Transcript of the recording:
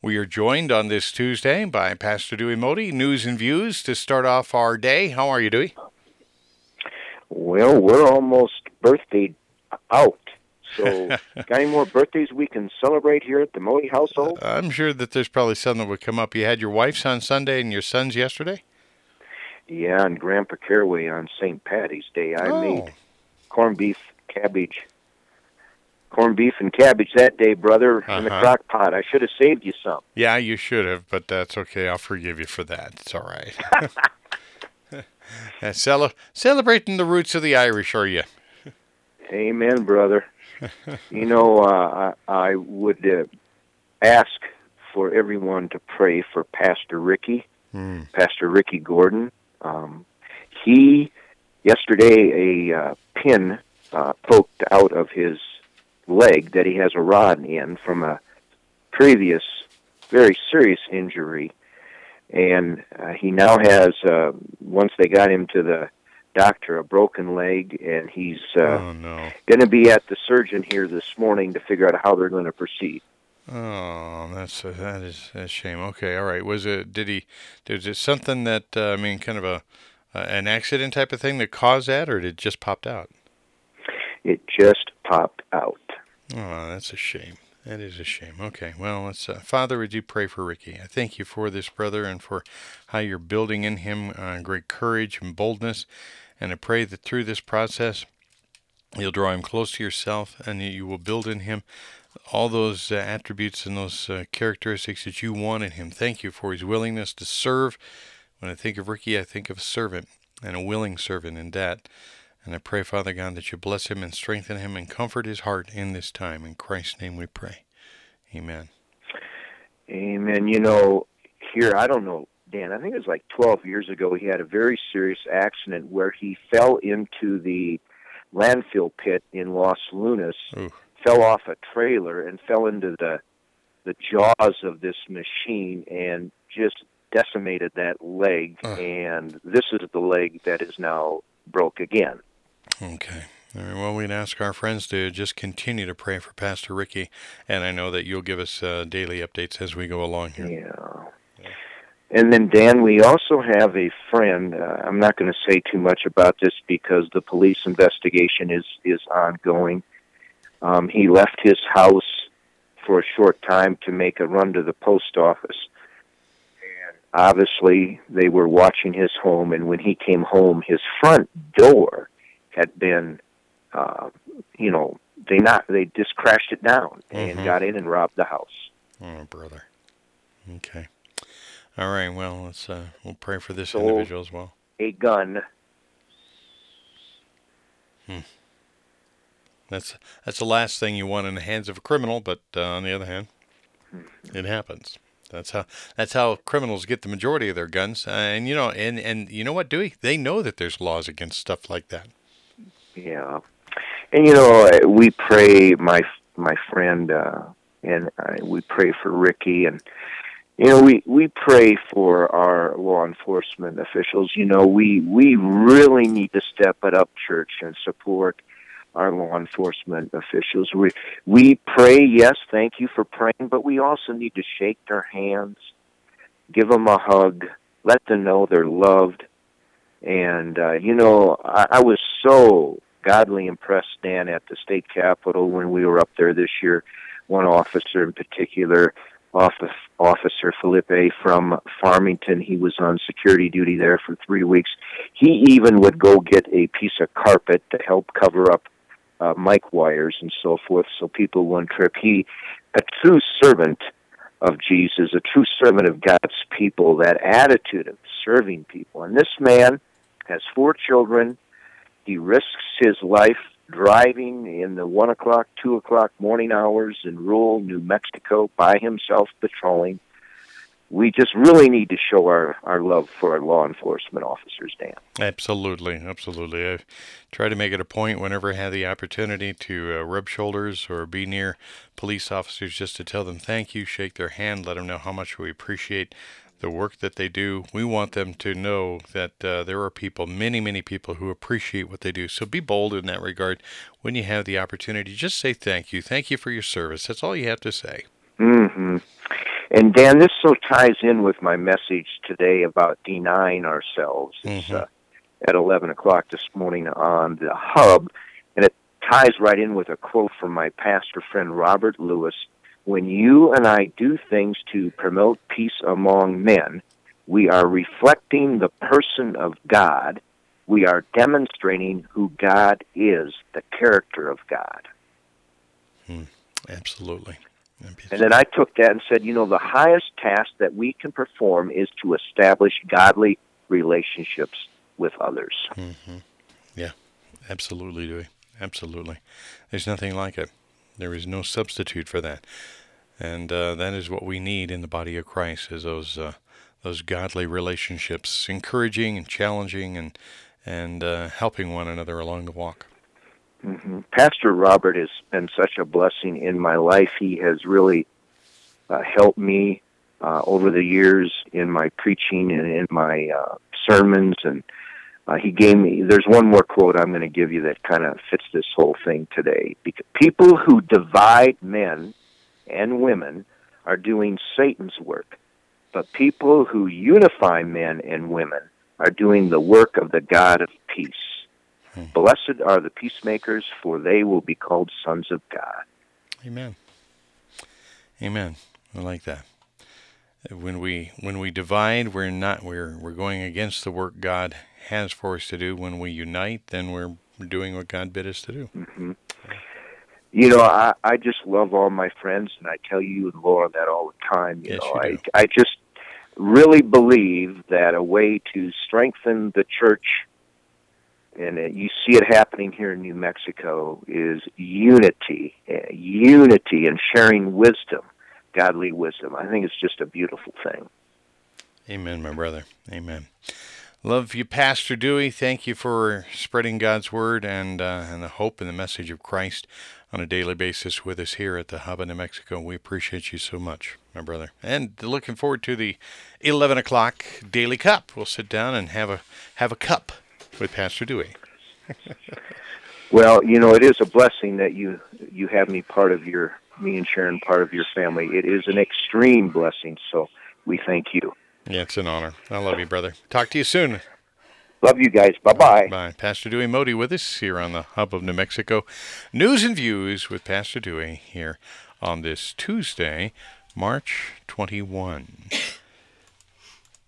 We are joined on this Tuesday by Pastor Dewey Modi, News and Views, to start off our day. How are you, Dewey? Well, we're almost birthday out. So, got any more birthdays we can celebrate here at the Modi household? Uh, I'm sure that there's probably some that would come up. You had your wife's on Sunday and your son's yesterday? Yeah, and Grandpa Caraway on St. Patty's Day. I Oh. made corned beef, cabbage, corned beef and cabbage that day, brother, in the Uh-huh. crock pot. I should have saved you some. Yeah, you should have, but that's okay. I'll forgive you for that. It's all right. Cele- celebrating the roots of the Irish, are you? Amen, brother. you know, uh, I, I would uh, ask for everyone to pray for Pastor Ricky, Hmm. Pastor Ricky Gordon. Um, he yesterday a uh, pin uh, poked out of his leg that he has a rod in from a previous very serious injury, and uh, he now has uh, once they got him to the doctor a broken leg, and he's uh, oh no. going to be at the surgeon here this morning to figure out how they're going to proceed. Oh, that's a, that is a shame. Okay, all right. Was it? Did he? Was it something that uh, I mean, kind of a uh, an accident type of thing that caused that, or did it just popped out? It just popped out. Oh, that's a shame. That is a shame. Okay, well, let's. Uh, Father, would you pray for Ricky? I thank you for this brother and for how you're building in him uh, great courage and boldness. And I pray that through this process, you'll draw him close to yourself and that you will build in him all those uh, attributes and those uh, characteristics that you want in him. Thank you for his willingness to serve. When I think of Ricky, I think of a servant and a willing servant in that. And I pray, Father God, that you bless him and strengthen him and comfort his heart in this time. In Christ's name we pray. Amen. Amen. You know, here, I don't know, Dan, I think it was like 12 years ago, he had a very serious accident where he fell into the landfill pit in Los Lunas, fell off a trailer, and fell into the the jaws of this machine and just decimated that leg. Ugh. And this is the leg that is now broke again. Okay. Well, we'd ask our friends to just continue to pray for Pastor Ricky, and I know that you'll give us uh, daily updates as we go along here. Yeah. And then, Dan, we also have a friend. Uh, I'm not going to say too much about this because the police investigation is is ongoing. Um, he left his house for a short time to make a run to the post office. And obviously, they were watching his home, and when he came home, his front door had been, uh, you know, they not they just crashed it down and Mhm. got in and robbed the house. Oh, brother. Okay. All right. Well, let's uh, we'll pray for this So- individual as well. A gun That's that's the last thing you want in the hands of a criminal, but uh, on the other hand, it happens. That's how that's how criminals get the majority of their guns. Uh, and you know, and and you know what, Dewey? They know that there's laws against stuff like that. Yeah, and you know we pray, my my friend, uh, and uh, we pray for Ricky, and you know we we pray for our law enforcement officials. You know we we really need to step it up, church, and support our law enforcement officials. We we pray, yes, thank you for praying, but we also need to shake their hands, give them a hug, let them know they're loved. And uh, you know, I, I was so godly impressed, Dan, at the state capitol when we were up there this year. One officer in particular, office, Officer Felipe from Farmington, he was on security duty there for three weeks. He even would go get a piece of carpet to help cover up uh, mic wires and so forth, so people wouldn't trip. He, a true servant of Jesus, a true servant of God's people, that attitude of serving people. And this man has four children. He risks his life driving in the one o'clock, two o'clock morning hours in rural New Mexico by himself patrolling. We just really need to show our, our love for our law enforcement officers, Dan. Absolutely, absolutely. I try to make it a point whenever I have the opportunity to uh, rub shoulders or be near police officers just to tell them thank you, shake their hand, let them know how much we appreciate the work that they do. We want them to know that uh, there are people, many, many people who appreciate what they do. So be bold in that regard when you have the opportunity. Just say thank you. Thank you for your service. That's all you have to say. hmm And Dan, this so ties in with my message today about denying ourselves. It's Mhm. uh, at 11 o'clock this morning on the hub, and it ties right in with a quote from my pastor friend Robert Lewis. When you and I do things to promote peace among men, we are reflecting the person of God. We are demonstrating who God is, the character of God. Absolutely. And then I took that and said, you know, the highest task that we can perform is to establish godly relationships with others. hmm Yeah, absolutely, Dewey. Absolutely. There's nothing like it. There is no substitute for that. And uh, that is what we need in the body of Christ is those uh, those godly relationships, encouraging and challenging and and uh, helping one another along the walk. hmm Pastor Robert has been such a blessing in my life. He has really uh, helped me uh, over the years in my preaching and in my uh, sermons. And uh, he gave me, there's one more quote I'm going to give you that kind of fits this whole thing today. Because people who divide men and women are doing Satan's work, but people who unify men and women are doing the work of the God of peace. Blessed are the peacemakers, for they will be called sons of God. Amen. Amen. I like that. When we when we divide, we're not we're we're going against the work God has for us to do. When we unite, then we're doing what God bid us to do. hmm You know, I, I just love all my friends, and I tell you and Laura that all the time. You Yes, know, you. I I just really believe that a way to strengthen the church, and uh, you see it happening here in New Mexico, is unity, uh, unity, and sharing wisdom, godly wisdom. I think it's just a beautiful thing. Amen, my brother. Amen. Love you, Pastor Dewey. Thank you for spreading God's word and uh, and the hope and the message of Christ on a daily basis with us here at the Hub in New Mexico. We appreciate you so much, my brother. And looking forward to the 11 o'clock Daily Cup. We'll sit down and have a have a cup with Pastor Dewey. Well, you know, it is a blessing that you you have me part of your me and Sharon part of your family. It is an extreme blessing, so we thank you. Yeah, it's an honor. I love you, brother. Talk to you soon. Love you guys. Bye bye. Bye. Pastor Dewey Modi with us here on the Hub of New Mexico. News and views with Pastor Dewey here on this Tuesday, March 21.